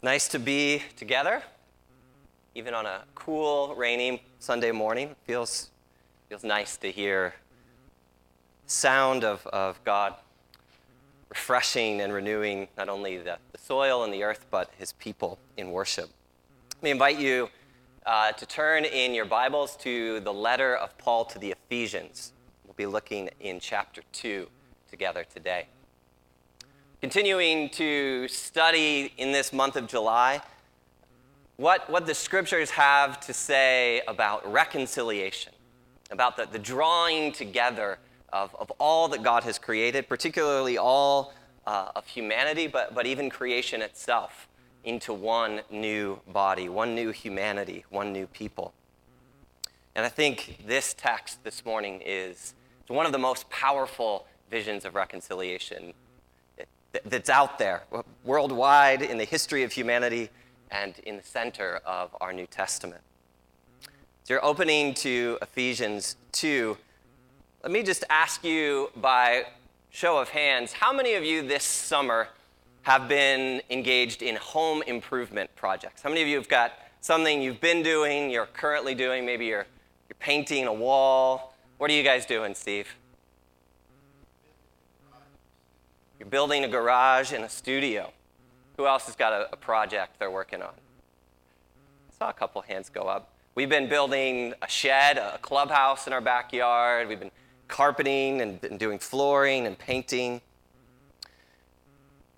It's nice to be together, even on a cool, rainy Sunday morning. It feels, feels nice to hear sound of, of God refreshing and renewing not only the, the soil and the earth, but his people in worship. Let me invite you uh, to turn in your Bibles to the letter of Paul to the Ephesians. We'll be looking in chapter 2 together today. Continuing to study in this month of July what, what the scriptures have to say about reconciliation, about the, the drawing together of, of all that God has created, particularly all uh, of humanity, but, but even creation itself, into one new body, one new humanity, one new people. And I think this text this morning is one of the most powerful visions of reconciliation that's out there worldwide in the history of humanity and in the center of our New Testament. So you're opening to Ephesians 2. Let me just ask you by show of hands how many of you this summer have been engaged in home improvement projects? How many of you have got something you've been doing, you're currently doing? Maybe you're, you're painting a wall. What are you guys doing, Steve? You're building a garage and a studio. Who else has got a, a project they're working on? I saw a couple hands go up. We've been building a shed, a clubhouse in our backyard. We've been carpeting and, and doing flooring and painting.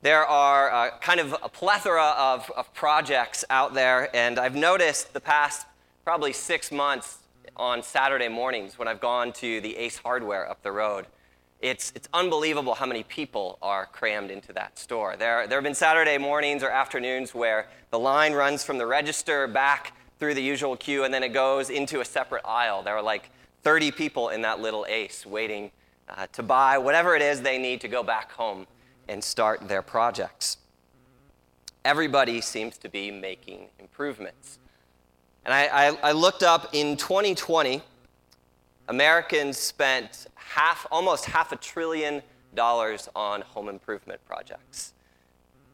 There are uh, kind of a plethora of, of projects out there, and I've noticed the past probably six months on Saturday mornings when I've gone to the Ace Hardware up the road it's, it's unbelievable how many people are crammed into that store. There, there have been Saturday mornings or afternoons where the line runs from the register back through the usual queue and then it goes into a separate aisle. There are like 30 people in that little ace waiting uh, to buy whatever it is they need to go back home and start their projects. Everybody seems to be making improvements. And I, I, I looked up in 2020, Americans spent half, almost half a trillion dollars on home improvement projects.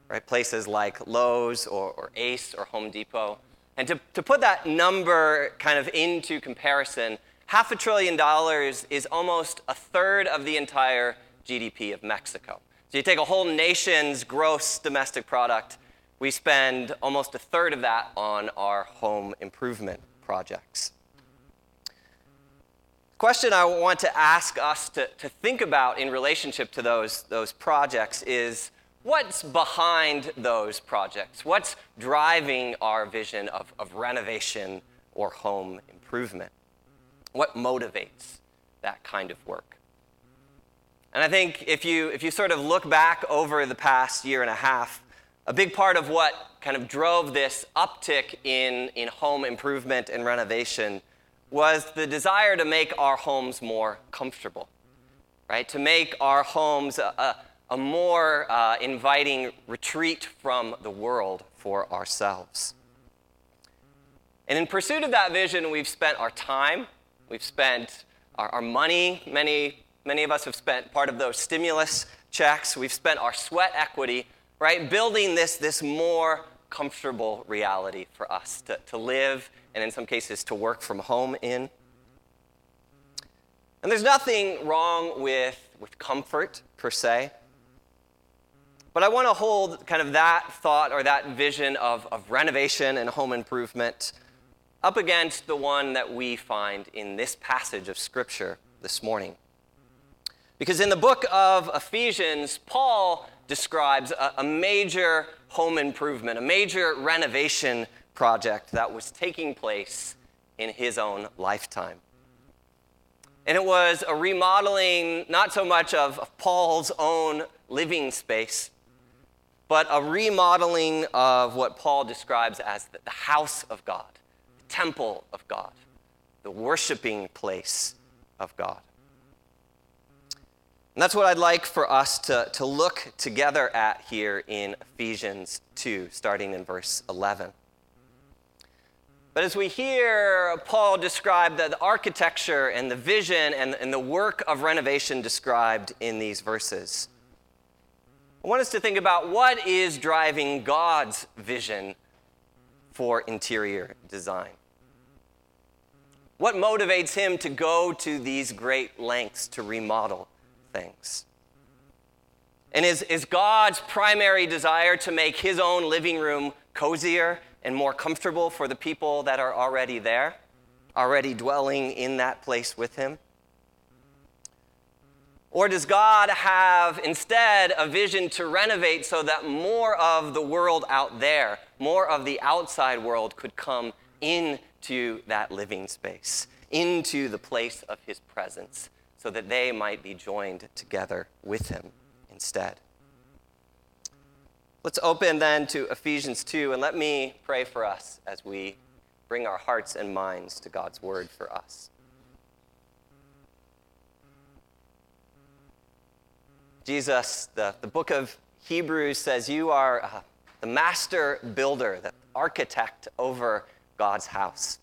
Right? Places like Lowe's or, or Ace or Home Depot. And to, to put that number kind of into comparison, half a trillion dollars is almost a third of the entire GDP of Mexico. So you take a whole nation's gross domestic product, we spend almost a third of that on our home improvement projects question I want to ask us to, to think about in relationship to those, those projects is what's behind those projects? What's driving our vision of, of renovation or home improvement? What motivates that kind of work? And I think if you, if you sort of look back over the past year and a half, a big part of what kind of drove this uptick in, in home improvement and renovation was the desire to make our homes more comfortable, right? To make our homes a, a, a more uh, inviting retreat from the world for ourselves. And in pursuit of that vision, we've spent our time, we've spent our, our money. Many, many of us have spent part of those stimulus checks. We've spent our sweat equity, right? Building this, this more comfortable reality for us to, to live and in some cases to work from home in. And there's nothing wrong with, with comfort per se. But I want to hold kind of that thought or that vision of, of renovation and home improvement up against the one that we find in this passage of Scripture this morning. Because in the book of Ephesians, Paul describes a, a major home improvement, a major renovation project that was taking place in his own lifetime. And it was a remodeling, not so much of, of Paul's own living space, but a remodeling of what Paul describes as the, the house of God, the temple of God, the worshiping place of God. And that's what I'd like for us to, to look together at here in Ephesians 2, starting in verse 11. But as we hear Paul describe the, the architecture and the vision and, and the work of renovation described in these verses, I want us to think about what is driving God's vision for interior design. What motivates him to go to these great lengths to remodel things? And is, is God's primary desire to make his own living room cozier and more comfortable for the people that are already there, already dwelling in that place with him? Or does God have instead a vision to renovate so that more of the world out there, more of the outside world could come into that living space, into the place of his presence, so that they might be joined together with him instead? Let's open then to Ephesians 2, and let me pray for us as we bring our hearts and minds to God's word for us. Jesus, the, the book of Hebrews says you are uh, the master builder, the architect over God's house.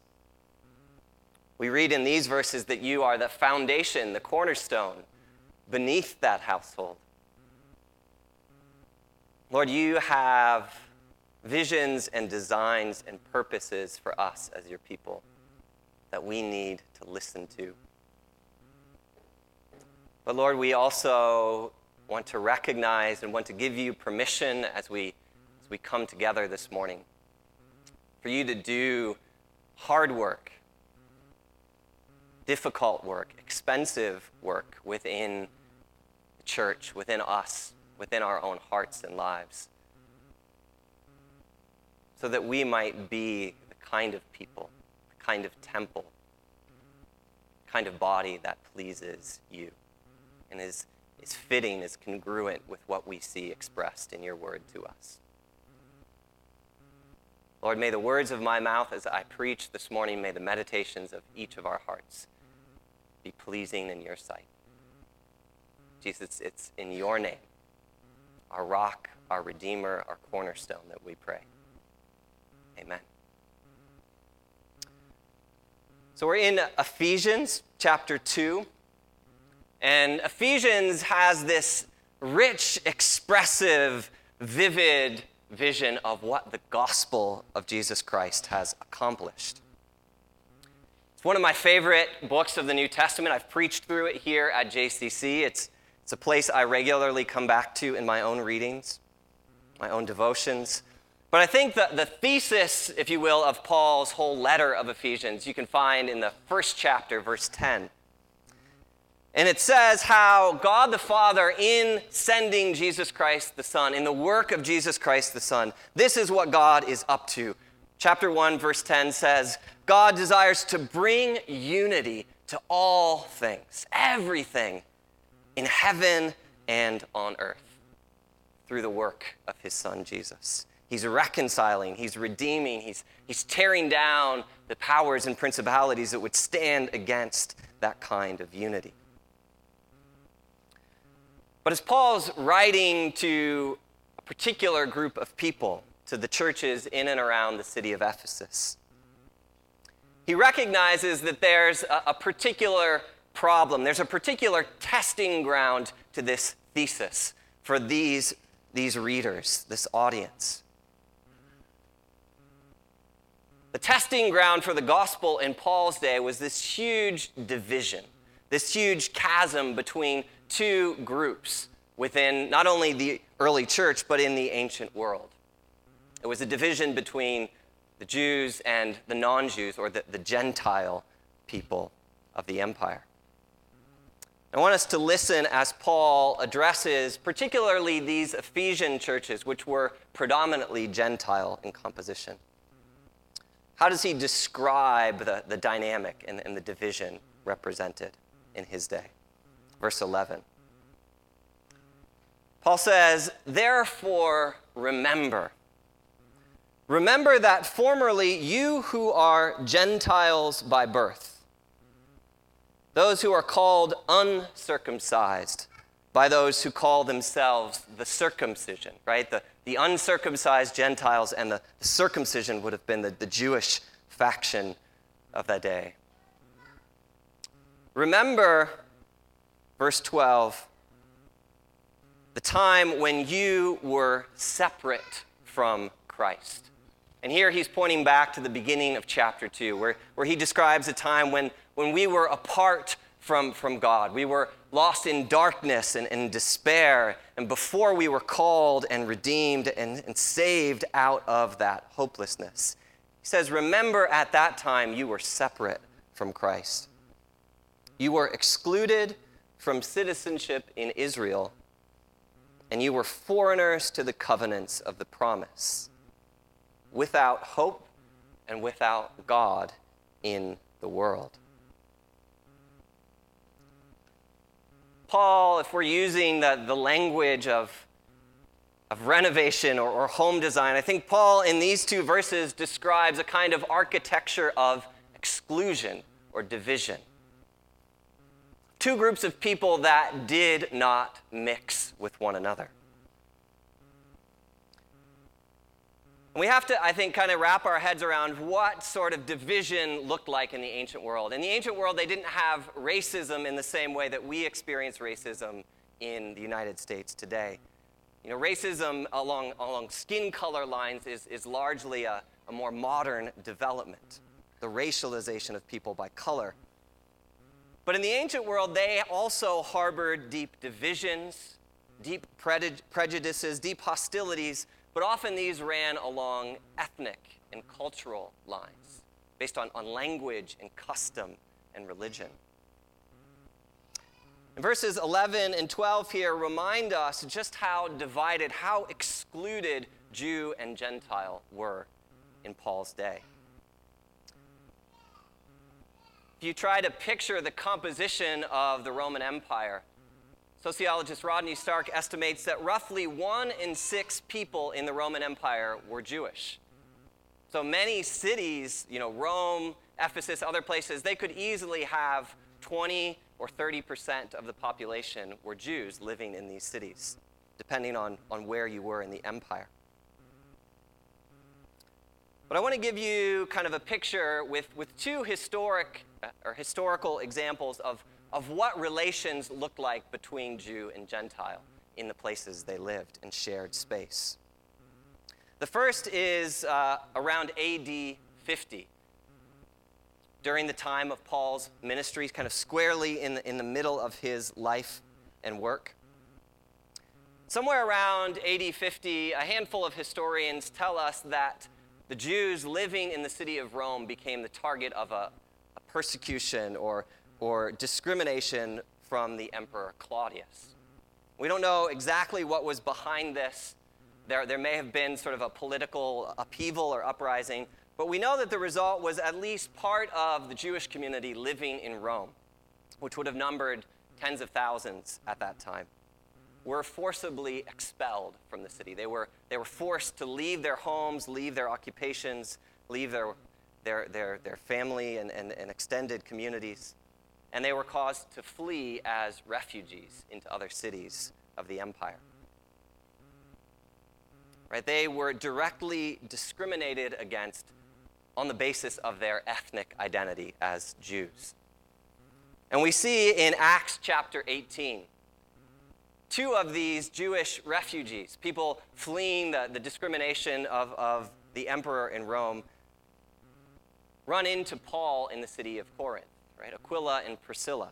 We read in these verses that you are the foundation, the cornerstone beneath that household. Lord, you have visions and designs and purposes for us as your people that we need to listen to. But Lord, we also want to recognize and want to give you permission as we, as we come together this morning for you to do hard work, difficult work, expensive work within the church, within us, within our own hearts and lives, so that we might be the kind of people, the kind of temple, the kind of body that pleases you and is is fitting, is congruent with what we see expressed in your word to us. Lord, may the words of my mouth as I preach this morning, may the meditations of each of our hearts be pleasing in your sight. Jesus, it's in your name, our rock, our redeemer, our cornerstone, that we pray. Amen. So we're in Ephesians chapter 2. And Ephesians has this rich, expressive, vivid vision of what the gospel of Jesus Christ has accomplished. One of my favorite books of the New Testament. I've preached through it here at JCC. It's, it's a place I regularly come back to in my own readings, my own devotions. But I think that the thesis, if you will, of Paul's whole letter of Ephesians, you can find in the first chapter, verse 10. And it says how God the Father, in sending Jesus Christ the Son, in the work of Jesus Christ the Son, this is what God is up to. Chapter 1, verse 10 says, God desires to bring unity to all things, everything in heaven and on earth through the work of his Son Jesus. He's reconciling, he's redeeming, he's, he's tearing down the powers and principalities that would stand against that kind of unity. But as Paul's writing to a particular group of people, to the churches in and around the city of Ephesus, he recognizes that there's a, a particular problem, there's a particular testing ground to this thesis for these, these readers, this audience. The testing ground for the gospel in Paul's day was this huge division, this huge chasm between two groups within not only the early church, but in the ancient world. It was a division between the Jews and the non Jews, or the, the Gentile people of the empire. I want us to listen as Paul addresses particularly these Ephesian churches, which were predominantly Gentile in composition. How does he describe the, the dynamic and, and the division represented in his day? verse 11. Paul says, Therefore, remember. Remember that formerly you who are Gentiles by birth, those who are called uncircumcised by those who call themselves the circumcision, right? The, the uncircumcised Gentiles and the, the circumcision would have been the, the Jewish faction of that day. Remember Verse 12 the time when you were separate from Christ. And here he's pointing back to the beginning of chapter 2, where, where he describes a time when, when we were apart from, from God. We were lost in darkness and, and despair, and before we were called and redeemed and, and saved out of that hopelessness. He says, Remember at that time you were separate from Christ. You were excluded from citizenship in Israel, and you were foreigners to the covenants of the promise, without hope and without God in the world. Paul, if we're using the, the language of, of renovation or, or home design, I think Paul in these two verses describes a kind of architecture of exclusion or division. Two groups of people that did not mix with one another. And we have to, I think, kind of wrap our heads around what sort of division looked like in the ancient world. In the ancient world, they didn't have racism in the same way that we experience racism in the United States today. You know, racism along, along skin color lines is, is largely a, a more modern development, the racialization of people by color. But in the ancient world, they also harbored deep divisions, deep prejudices, deep hostilities but often these ran along ethnic and cultural lines, based on, on language and custom and religion. And verses 11 and 12 here remind us just how divided, how excluded Jew and Gentile were in Paul's day. If you try to picture the composition of the Roman Empire, Sociologist Rodney Stark estimates that roughly one in six people in the Roman Empire were Jewish. So many cities, you know, Rome, Ephesus, other places, they could easily have 20 or 30% of the population were Jews living in these cities, depending on, on where you were in the empire. But I want to give you kind of a picture with, with two historic uh, or historical examples of of what relations looked like between Jew and Gentile in the places they lived and shared space. The first is uh, around AD 50, during the time of Paul's ministry, kind of squarely in the, in the middle of his life and work. Somewhere around AD 50, a handful of historians tell us that the Jews living in the city of Rome became the target of a, a persecution or or discrimination from the Emperor Claudius. We don't know exactly what was behind this. There, there may have been sort of a political upheaval or uprising, but we know that the result was at least part of the Jewish community living in Rome, which would have numbered tens of thousands at that time, were forcibly expelled from the city. They were, they were forced to leave their homes, leave their occupations, leave their, their, their, their family and, and, and extended communities and they were caused to flee as refugees into other cities of the empire. Right? They were directly discriminated against on the basis of their ethnic identity as Jews. And we see in Acts chapter 18 two of these Jewish refugees, people fleeing the, the discrimination of, of the emperor in Rome, run into Paul in the city of Corinth right? Aquila and Priscilla.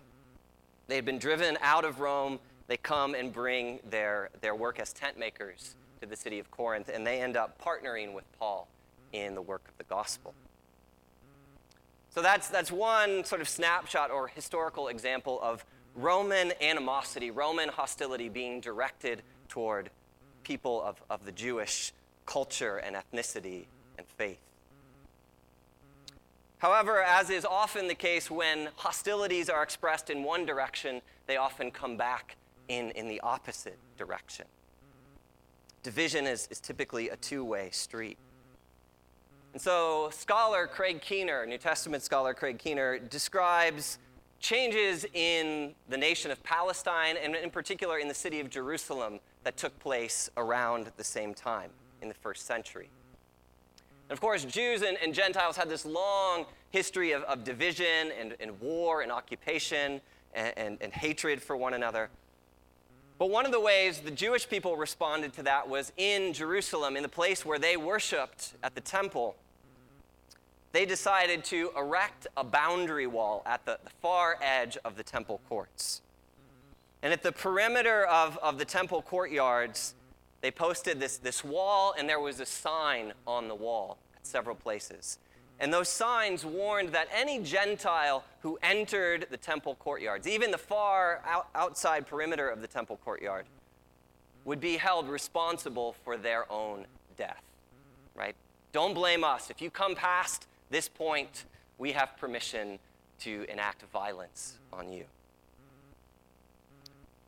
They had been driven out of Rome. They come and bring their, their work as tent makers to the city of Corinth, and they end up partnering with Paul in the work of the gospel. So that's, that's one sort of snapshot or historical example of Roman animosity, Roman hostility being directed toward people of, of the Jewish culture and ethnicity and faith. However, as is often the case when hostilities are expressed in one direction, they often come back in, in the opposite direction. Division is, is typically a two way street. And so, scholar Craig Keener, New Testament scholar Craig Keener, describes changes in the nation of Palestine, and in particular in the city of Jerusalem, that took place around the same time in the first century. And of course, Jews and, and Gentiles had this long history of, of division and, and war and occupation and, and, and hatred for one another. But one of the ways the Jewish people responded to that was in Jerusalem, in the place where they worshiped at the temple. They decided to erect a boundary wall at the, the far edge of the temple courts. And at the perimeter of, of the temple courtyards, they posted this, this wall, and there was a sign on the wall at several places. And those signs warned that any Gentile who entered the temple courtyards, even the far out, outside perimeter of the temple courtyard, would be held responsible for their own death. Right? Don't blame us. If you come past this point, we have permission to enact violence on you.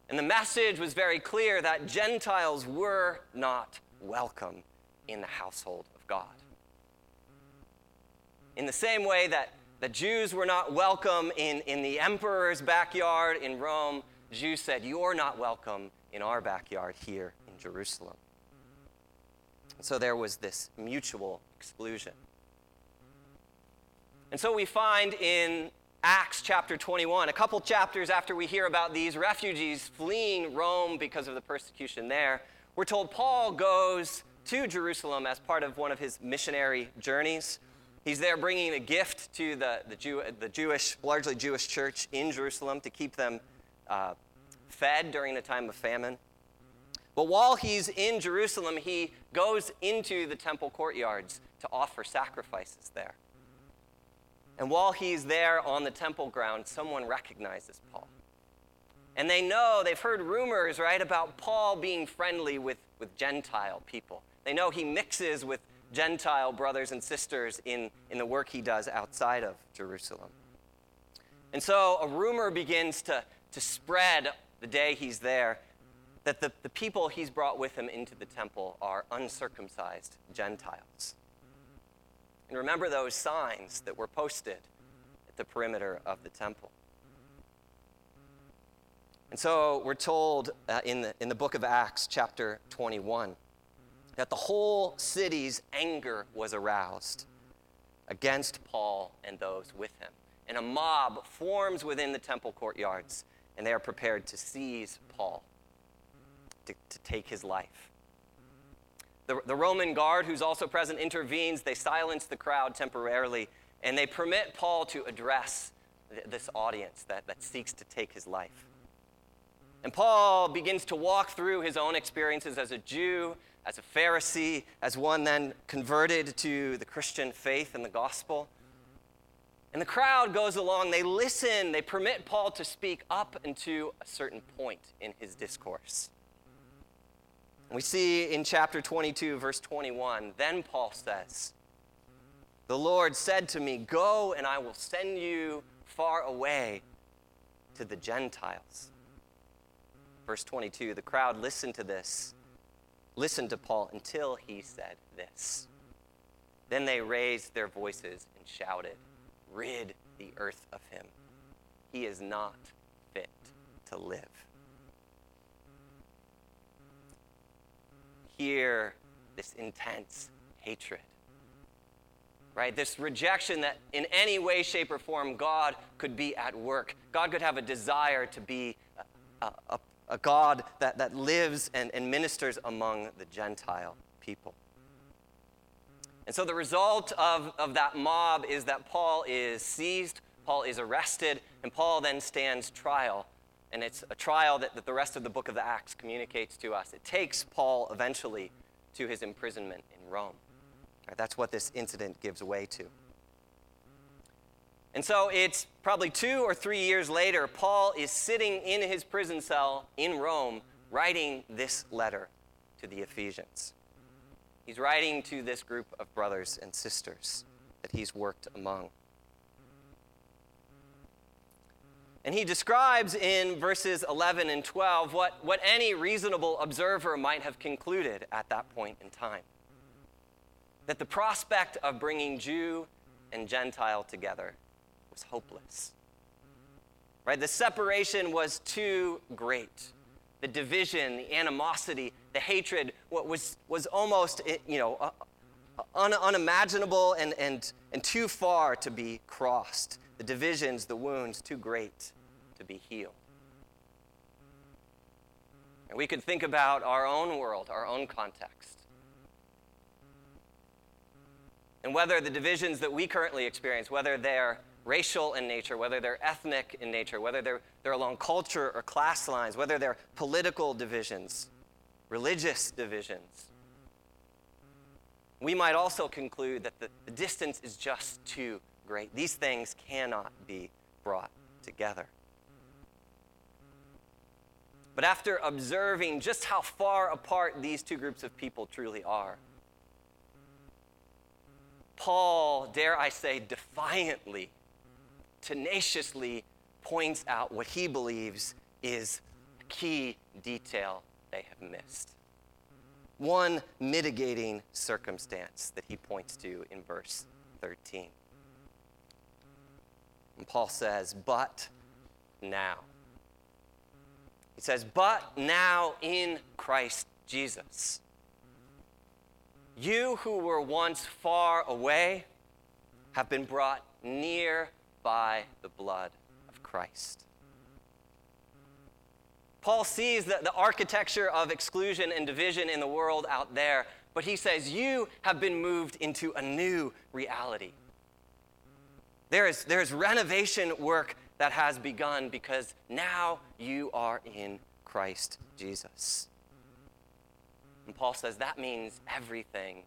And the message was very clear that Gentiles were not welcome in the household of God. In the same way that the Jews were not welcome in, in the emperor's backyard in Rome, Jews said, You're not welcome in our backyard here in Jerusalem. so there was this mutual exclusion. And so we find in Acts chapter 21, a couple chapters after we hear about these refugees fleeing Rome because of the persecution there, we're told Paul goes to Jerusalem as part of one of his missionary journeys. He's there bringing a gift to the, the, Jew, the Jewish, largely Jewish church in Jerusalem to keep them uh, fed during the time of famine. But while he's in Jerusalem, he goes into the temple courtyards to offer sacrifices there. And while he's there on the temple ground, someone recognizes Paul. And they know, they've heard rumors, right, about Paul being friendly with, with Gentile people. They know he mixes with Gentile brothers and sisters in, in the work he does outside of Jerusalem. And so a rumor begins to, to spread the day he's there that the, the people he's brought with him into the temple are uncircumcised Gentiles. And remember those signs that were posted at the perimeter of the temple. And so we're told uh, in, the, in the book of Acts, chapter 21, that the whole city's anger was aroused against Paul and those with him. And a mob forms within the temple courtyards, and they are prepared to seize Paul, to, to take his life. The, the Roman guard, who's also present, intervenes. They silence the crowd temporarily, and they permit Paul to address th- this audience that, that seeks to take his life. And Paul begins to walk through his own experiences as a Jew, as a Pharisee, as one then converted to the Christian faith and the gospel. And the crowd goes along, they listen, they permit Paul to speak up until a certain point in his discourse. We see in chapter 22, verse 21, then Paul says, The Lord said to me, Go and I will send you far away to the Gentiles. Verse 22, the crowd listened to this, listened to Paul until he said this. Then they raised their voices and shouted, Rid the earth of him. He is not fit to live. Hear this intense hatred. Right? This rejection that in any way, shape, or form God could be at work. God could have a desire to be a, a, a God that, that lives and, and ministers among the Gentile people. And so the result of, of that mob is that Paul is seized, Paul is arrested, and Paul then stands trial and it's a trial that, that the rest of the book of the Acts communicates to us. It takes Paul eventually to his imprisonment in Rome. Right, that's what this incident gives way to. And so it's probably two or three years later, Paul is sitting in his prison cell in Rome writing this letter to the Ephesians. He's writing to this group of brothers and sisters that he's worked among. And he describes in verses 11 and 12 what, what any reasonable observer might have concluded at that point in time that the prospect of bringing Jew and Gentile together was hopeless. Right? The separation was too great. The division, the animosity, the hatred what was, was almost you know, uh, uh, un, unimaginable and, and, and too far to be crossed. The divisions, the wounds, too great to be healed. We could think about our own world, our own context. And whether the divisions that we currently experience, whether they're racial in nature, whether they're ethnic in nature, whether they're, they're along culture or class lines, whether they're political divisions, religious divisions, we might also conclude that the, the distance is just too great. These things cannot be brought together. But after observing just how far apart these two groups of people truly are, Paul, dare I say, defiantly, tenaciously points out what he believes is a key detail they have missed. One mitigating circumstance that he points to in verse 13. And Paul says, But now. He says, But now in Christ Jesus. You who were once far away have been brought near by the blood of Christ. Paul sees the, the architecture of exclusion and division in the world out there, but he says, You have been moved into a new reality. There is, there is renovation work that has begun because now you are in Christ Jesus. And Paul says that means everything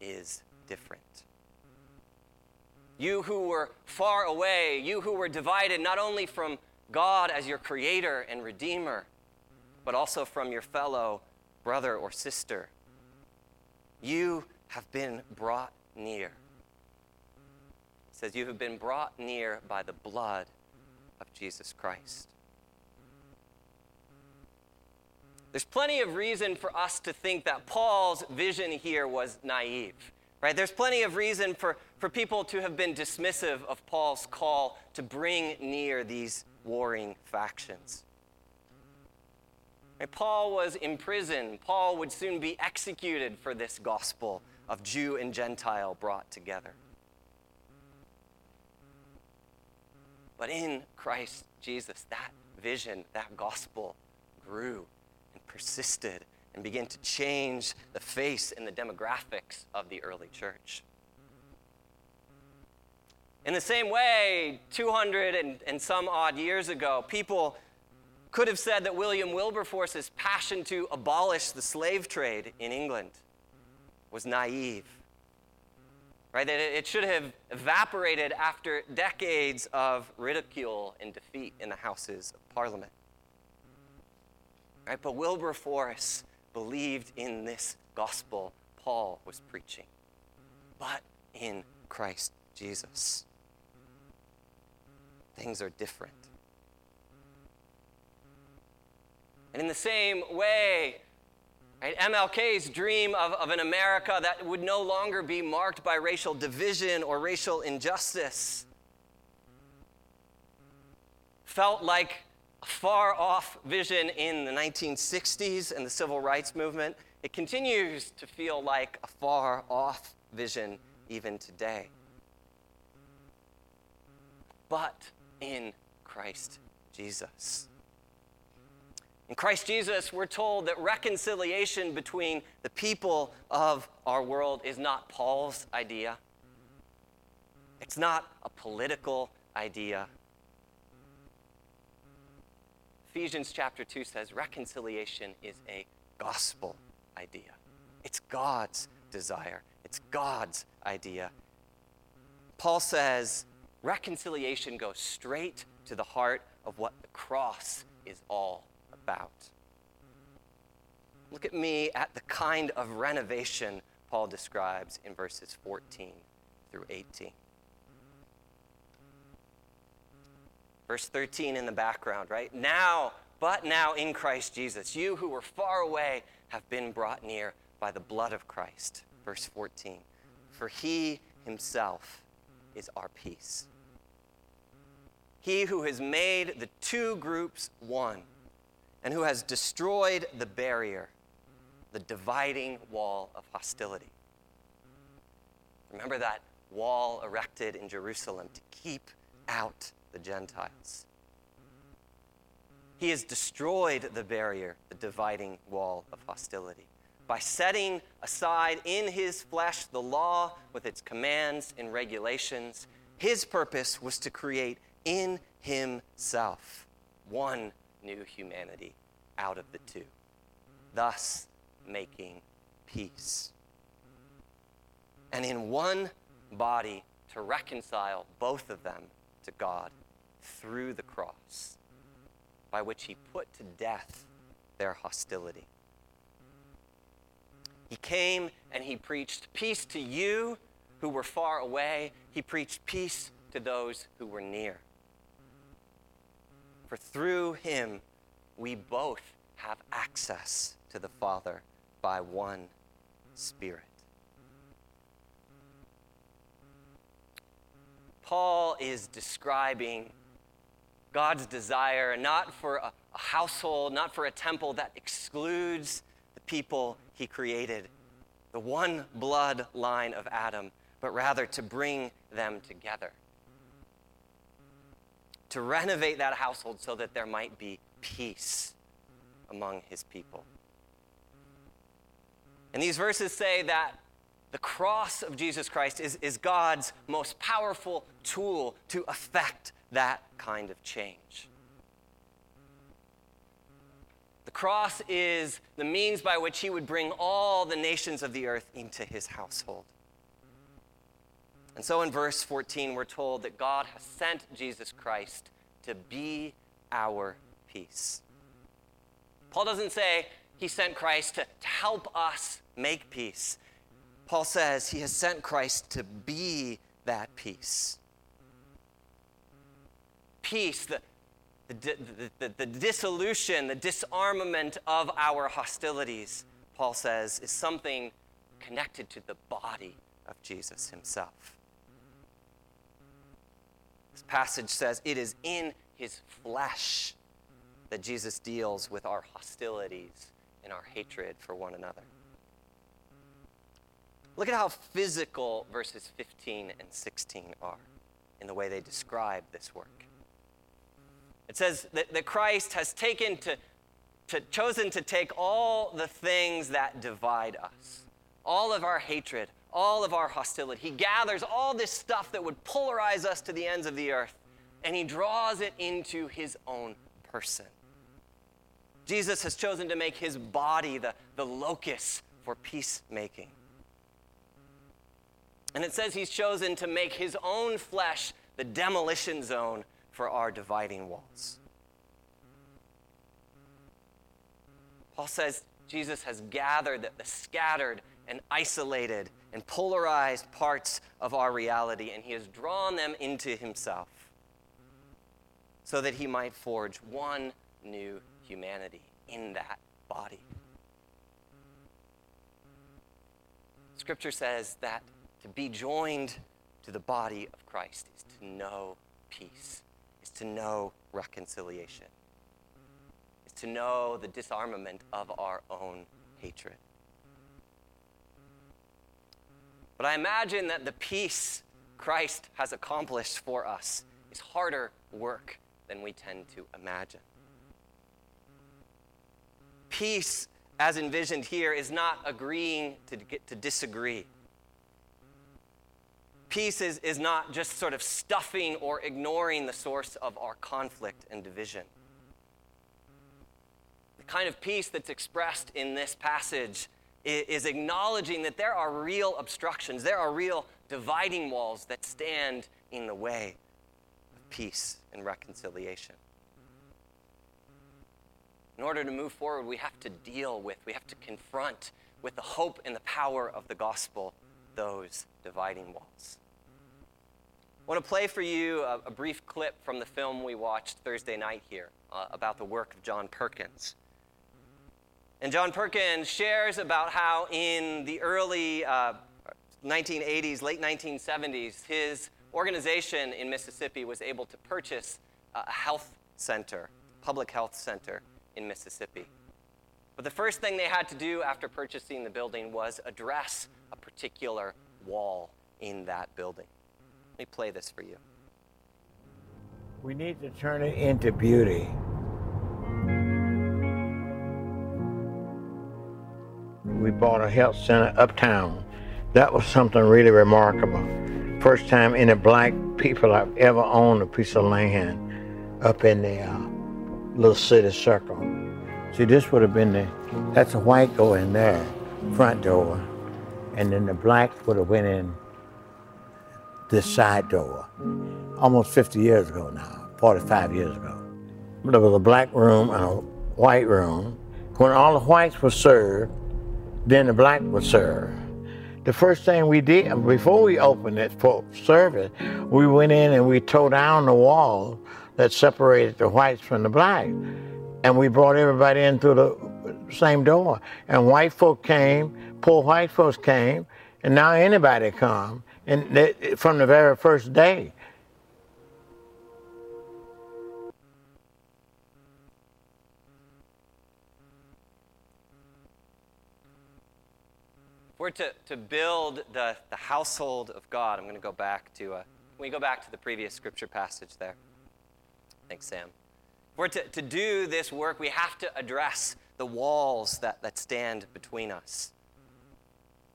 is different. You who were far away, you who were divided not only from God as your creator and redeemer, but also from your fellow brother or sister, you have been brought near. Says, You have been brought near by the blood of Jesus Christ. There's plenty of reason for us to think that Paul's vision here was naive. Right? There's plenty of reason for, for people to have been dismissive of Paul's call to bring near these warring factions. Right? Paul was in prison. Paul would soon be executed for this gospel of Jew and Gentile brought together. But in Christ Jesus, that vision, that gospel grew and persisted and began to change the face and the demographics of the early church. In the same way, 200 and, and, some odd years ago, people could have said that William Wilberforce's passion to abolish the slave trade in England was naive. Right? That it should have evaporated after decades of ridicule and defeat in the Houses of Parliament. Right? But Wilberforce believed in this gospel Paul was preaching, but in Christ Jesus. Things are different. And in the same way, MLK's dream of, of an America that would no longer be marked by racial division or racial injustice felt like a far off vision in the 1960s and the civil rights movement, it continues to feel like a far off vision even today. But in Christ Jesus. In Christ Jesus, we're told that reconciliation between the people of our world is not Paul's idea. It's not a political idea. Ephesians chapter 2 says reconciliation is a gospel idea. It's God's desire, it's God's idea. Paul says reconciliation goes straight to the heart of what the cross is all about. Look at me at the kind of renovation Paul describes in verses 14 through 18. Verse 13 in the background, right? Now, but now in Christ Jesus, you who were far away have been brought near by the blood of Christ. Verse 14. For he himself is our peace. He who has made the two groups one and who has destroyed the barrier, the dividing wall of hostility. Remember that wall erected in Jerusalem to keep out the Gentiles. He has destroyed the barrier, the dividing wall of hostility. By setting aside in his flesh the law with its commands and regulations, his purpose was to create in himself one new humanity out of the two, thus making peace. And in one body to reconcile both of them to God through the cross, by which he put to death their hostility. He came and he preached peace to you who were far away. He preached peace to those who were near. For through him, we both have access to the Father by one Spirit. Paul is describing God's desire not for a, a, household, not for a temple that excludes the people he created, the one blood line of Adam, but rather to bring them together. To renovate that household so that there might be peace among his people. And these verses say that the cross of Jesus Christ is, is God's most powerful tool to effect that kind of change. The cross is the means by which he would bring all the nations of the earth into his household. And so in verse 14, we're told that God has sent Jesus Christ to be our peace. Paul doesn't say he sent Christ to, to help us make peace. Paul says he has sent Christ to be that peace. Peace, the, the, the, the, dissolution, the disarmament of our hostilities, Paul says, is something connected to the body of Jesus himself. This passage says it is in his flesh that Jesus deals with our hostilities and our hatred for one another. Look at how physical verses 15 and 16 are in the way they describe this work. It says that, that Christ has taken to, to, chosen to take all the things that divide us, all of our hatred, all of our hostility. He gathers all this stuff that would polarize us to the ends of the earth, and he draws it into his own person. Jesus has chosen to make his body the, the locus for peacemaking. And it says he's chosen to make his own flesh the demolition zone for our dividing walls. Paul says Jesus has gathered the scattered and isolated and polarized parts of our reality, and he has drawn them into himself so that he might forge one new humanity in that body. Scripture says that to be joined to the body of Christ is to know peace, is to know reconciliation, is to know the disarmament of our own hatred. But I imagine that the peace Christ has accomplished for us is harder work than we tend to imagine. Peace, as envisioned here, is not agreeing to, to disagree. Peace is, is not just sort of stuffing or ignoring the source of our conflict and division. The kind of peace that's expressed in this passage is acknowledging that there are real obstructions, there are real dividing walls that stand in the way of peace and reconciliation. In order to move forward, we have to deal with, we have to confront with the hope and the power of the gospel those dividing walls. I want to play for you a, a brief clip from the film we watched Thursday night here uh, about the work of John Perkins. And John Perkins shares about how in the early uh, 1980s, late 1970s, his organization in Mississippi was able to purchase a health center, public health center in Mississippi. But the first thing they had to do after purchasing the building was address a particular wall in that building. Let me play this for you. We need to turn it into beauty. We bought a health center uptown. That was something really remarkable. First time any black people I've ever owned a piece of land up in the uh, little city circle. See, this would have been the, that's a white door in there, front door. And then the black would have went in this side door. Almost 50 years ago now, 45 years ago. There was a black room and a white room. When all the whites were served, then the black would serve. The first thing we did, before we opened it for service, we went in and we tore down the wall that separated the whites from the black. And we brought everybody in through the same door. And white folk came, poor white folks came, and now anybody come. And they, from the very first day. We're to, to build the, the household of God, I'm going to go back to, uh, we go back to the previous scripture passage there. Thanks, Sam. If we're to, to do this work, we have to address the walls that, that stand between us.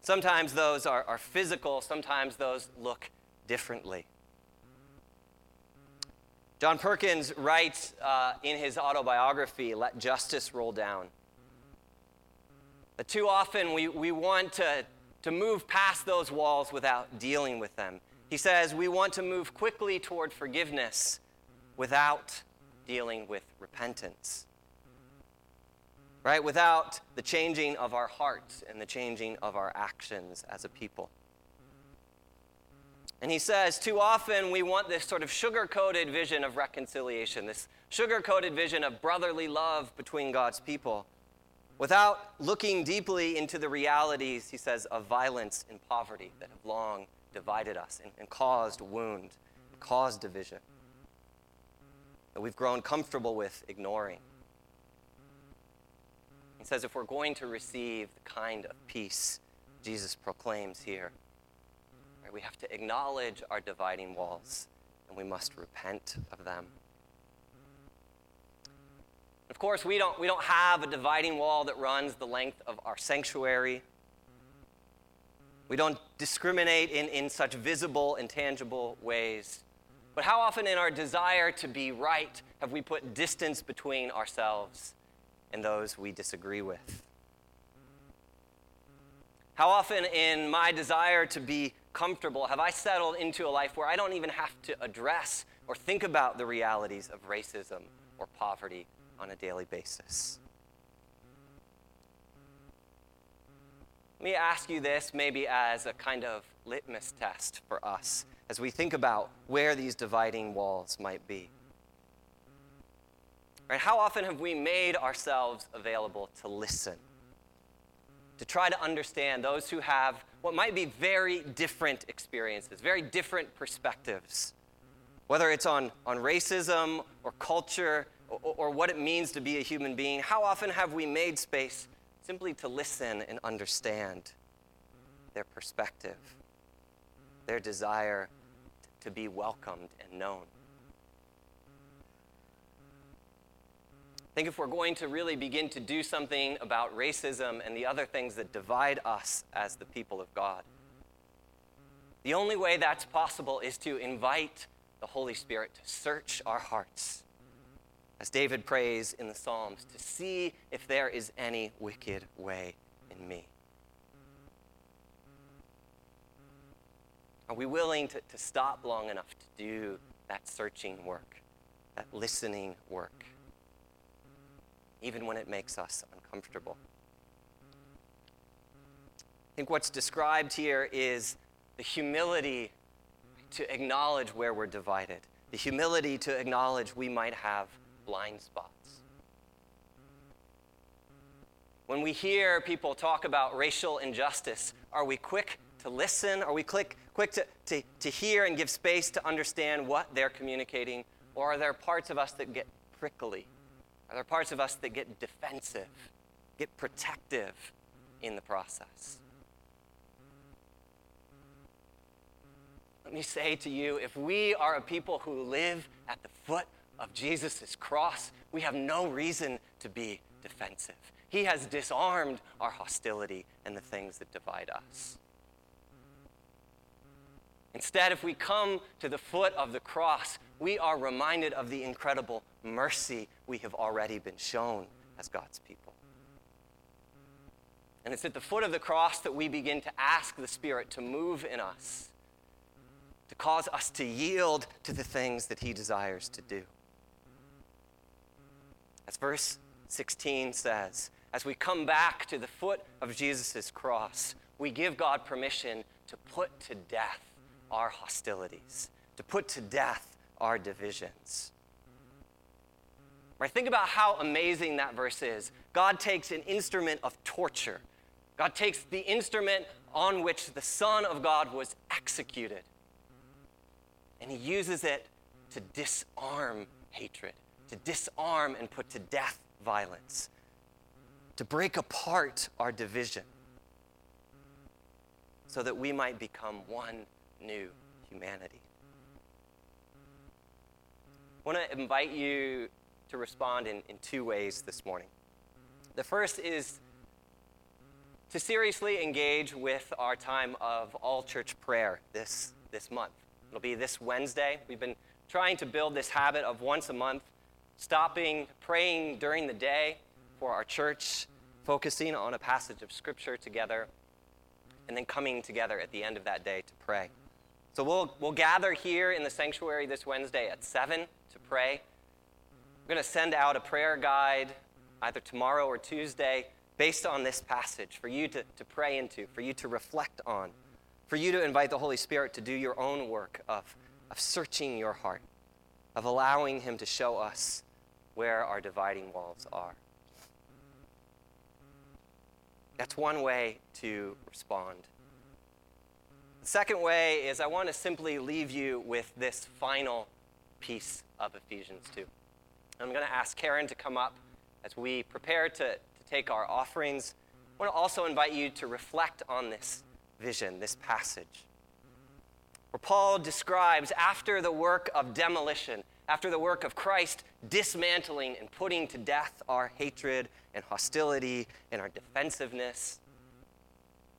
Sometimes those are, are physical, sometimes those look differently. John Perkins writes uh, in his autobiography, Let Justice Roll Down. That too often we, we want to, to move past those walls without dealing with them. He says we want to move quickly toward forgiveness without dealing with repentance. Right? Without the changing of our hearts and the changing of our actions as a people. And he says, too often we want this sort of sugar coated vision of reconciliation, this sugar coated vision of brotherly love between God's people without looking deeply into the realities, he says, of violence and poverty that have long divided us and, and caused wound, caused division, that we've grown comfortable with ignoring. He says, if we're going to receive the kind of peace Jesus proclaims here, right, we have to acknowledge our dividing walls and we must repent of them. Of course, we don't, we don't have a dividing wall that runs the length of our sanctuary. We don't discriminate in, in such visible and tangible ways. But how often, in our desire to be right, have we put distance between ourselves and those we disagree with? How often, in my desire to be comfortable, have I settled into a life where I don't even have to address or think about the realities of racism or poverty on a daily basis. Let me ask you this maybe as a kind of litmus test for us as we think about where these dividing walls might be. Right, how often have we made ourselves available to listen? To try to understand those who have what might be very different experiences, very different perspectives, whether it's on, on racism or culture or, what it means to be a human being, how often have we made space simply to listen and understand their perspective, their desire to be welcomed and known? I think if we're going to really begin to do something about racism and the other things that divide us as the people of God, the only way that's possible is to invite the Holy Spirit to search our hearts as David prays in the Psalms, to see if there is any wicked way in me. Are we willing to, to stop long enough to do that searching work, that listening work, even when it makes us uncomfortable? I think what's described here is the humility to acknowledge where we're divided, the humility to acknowledge we might have blind spots. When we hear people talk about racial injustice, are we quick to listen? Are we quick, quick to, to, to hear and give space to understand what they're communicating? Or are there parts of us that get prickly? Are there parts of us that get defensive, get protective in the process? Let me say to you if we are a people who live at the foot of Jesus' cross, we have no reason to be defensive. He has disarmed our hostility and the things that divide us. Instead, if we come to the foot of the cross, we are reminded of the incredible mercy we have already been shown as God's people. And it's at the foot of the cross that we begin to ask the Spirit to move in us, to cause us to yield to the things that He desires to do. As verse 16 says, as we come back to the foot of Jesus' cross, we give God permission to put to death our hostilities, to put to death our divisions. Right? Think about how amazing that verse is. God takes an instrument of torture, God takes the instrument on which the Son of God was executed, and He uses it to disarm hatred, to disarm and put to death violence, to break apart our division, so that we might become one new humanity. I want to invite you to respond in, in two ways this morning. The first is to seriously engage with our time of all church prayer this, this month. It'll be this Wednesday. We've been trying to build this habit of once a month, stopping, praying during the day for our church, focusing on a passage of Scripture together, and then coming together at the end of that day to pray. So we'll, we'll gather here in the sanctuary this Wednesday at 7 to pray. We're going to send out a prayer guide either tomorrow or Tuesday based on this passage for you to, to pray into, for you to reflect on, for you to invite the Holy Spirit to do your own work of, of searching your heart, of allowing Him to show us where our dividing walls are. That's one way to respond. The second way is I want to simply leave you with this final piece of Ephesians 2. I'm going to ask Karen to come up as we prepare to, to take our offerings. I want to also invite you to reflect on this vision, this passage, where Paul describes after the work of demolition, after the work of Christ dismantling and putting to death our hatred and hostility and our defensiveness.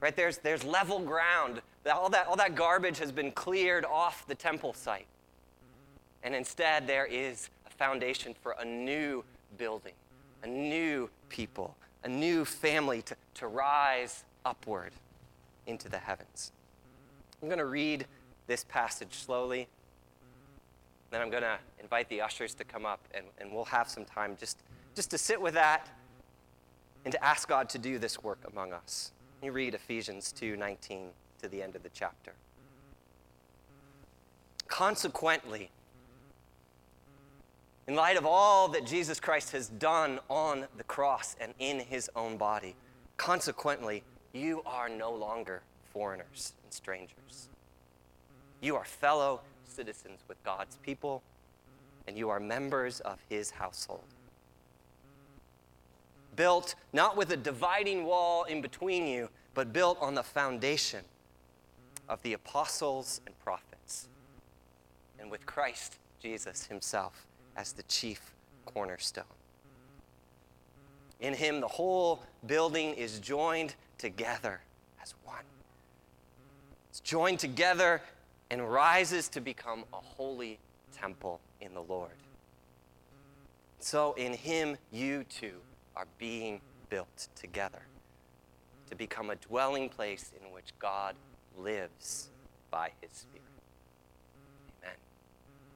Right? There's, there's level ground. All that, all that garbage has been cleared off the temple site. And instead, there is a foundation for a new building, a new people, a new family to, to rise upward into the heavens. I'm going to read this passage slowly. Then I'm going to invite the ushers to come up, and, and we'll have some time just, just to sit with that and to ask God to do this work among us. You read Ephesians 2:19 to the end of the chapter. Consequently, in light of all that Jesus Christ has done on the cross and in his own body, consequently, you are no longer foreigners and strangers. You are fellow citizens with God's people, and you are members of his household. Built not with a dividing wall in between you, but built on the foundation of the apostles and prophets, and with Christ Jesus himself as the chief cornerstone. In him, the whole building is joined together as one. It's joined together and rises to become a holy temple in the Lord. So, in him, you too are being built together to become a dwelling place in which God lives by his Spirit.